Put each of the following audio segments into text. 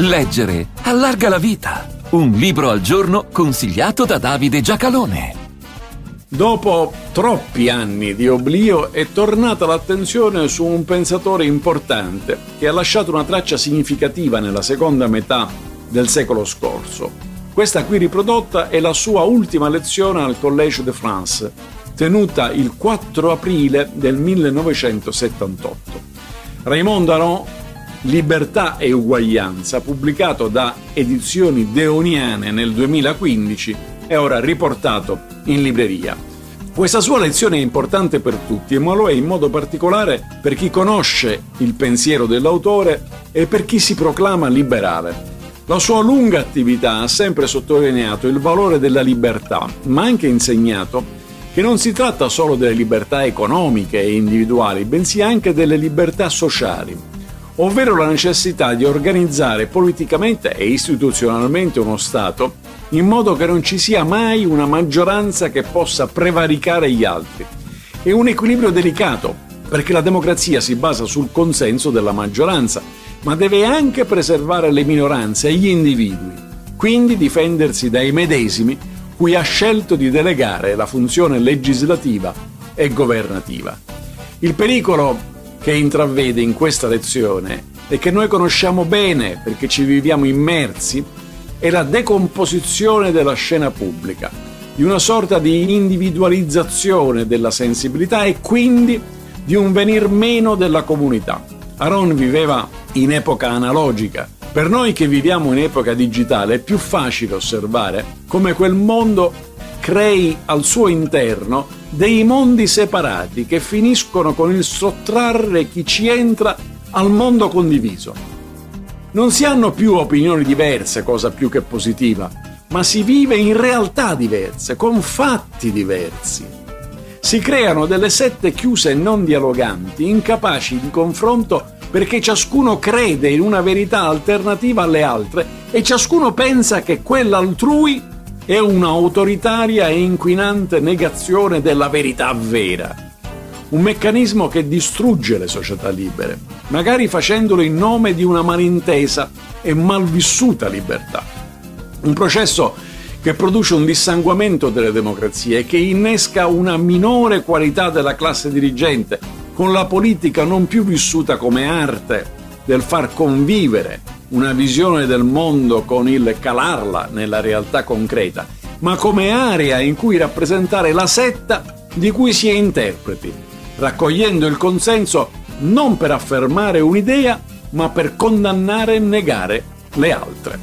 Leggere allarga la vita. Un libro al giorno consigliato da Davide Giacalone. Dopo troppi anni di oblio è tornata l'attenzione su un pensatore importante che ha lasciato una traccia significativa nella seconda metà del secolo scorso. Questa qui riprodotta è la sua ultima lezione al Collège de France, tenuta il 4 aprile del 1978. Raymond Aron Libertà e uguaglianza, pubblicato da Edizioni Deoniane nel 2015, è ora riportato in libreria. Questa sua lezione è importante per tutti, ma lo è in modo particolare per chi conosce il pensiero dell'autore e per chi si proclama liberale. La sua lunga attività ha sempre sottolineato il valore della libertà, ma anche insegnato che non si tratta solo delle libertà economiche e individuali, bensì anche delle libertà sociali ovvero la necessità di organizzare politicamente e istituzionalmente uno Stato in modo che non ci sia mai una maggioranza che possa prevaricare gli altri. È un equilibrio delicato, perché la democrazia si basa sul consenso della maggioranza, ma deve anche preservare le minoranze e gli individui, quindi difendersi dai medesimi cui ha scelto di delegare la funzione legislativa e governativa. Il pericolo che intravede in questa lezione e che noi conosciamo bene perché ci viviamo immersi è la decomposizione della scena pubblica, di una sorta di individualizzazione della sensibilità e quindi di un venir meno della comunità. Aron viveva in epoca analogica. Per noi che viviamo in epoca digitale è più facile osservare come quel mondo crei al suo interno dei mondi separati che finiscono con il sottrarre chi ci entra al mondo condiviso. Non si hanno più opinioni diverse, cosa più che positiva, ma si vive in realtà diverse, con fatti diversi. Si creano delle sette chiuse e non dialoganti, incapaci di confronto perché ciascuno crede in una verità alternativa alle altre e ciascuno pensa che quella altrui è un'autoritaria e inquinante negazione della verità vera. Un meccanismo che distrugge le società libere, magari facendolo in nome di una malintesa e malvissuta libertà. Un processo che produce un dissanguamento delle democrazie e che innesca una minore qualità della classe dirigente, con la politica non più vissuta come arte del far convivere una visione del mondo con il calarla nella realtà concreta, ma come area in cui rappresentare la setta di cui si è interpreti, raccogliendo il consenso non per affermare un'idea, ma per condannare e negare le altre.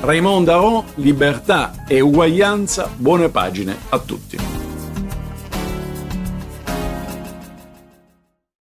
Raymond Aron, Libertà e uguaglianza, buone pagine a tutti.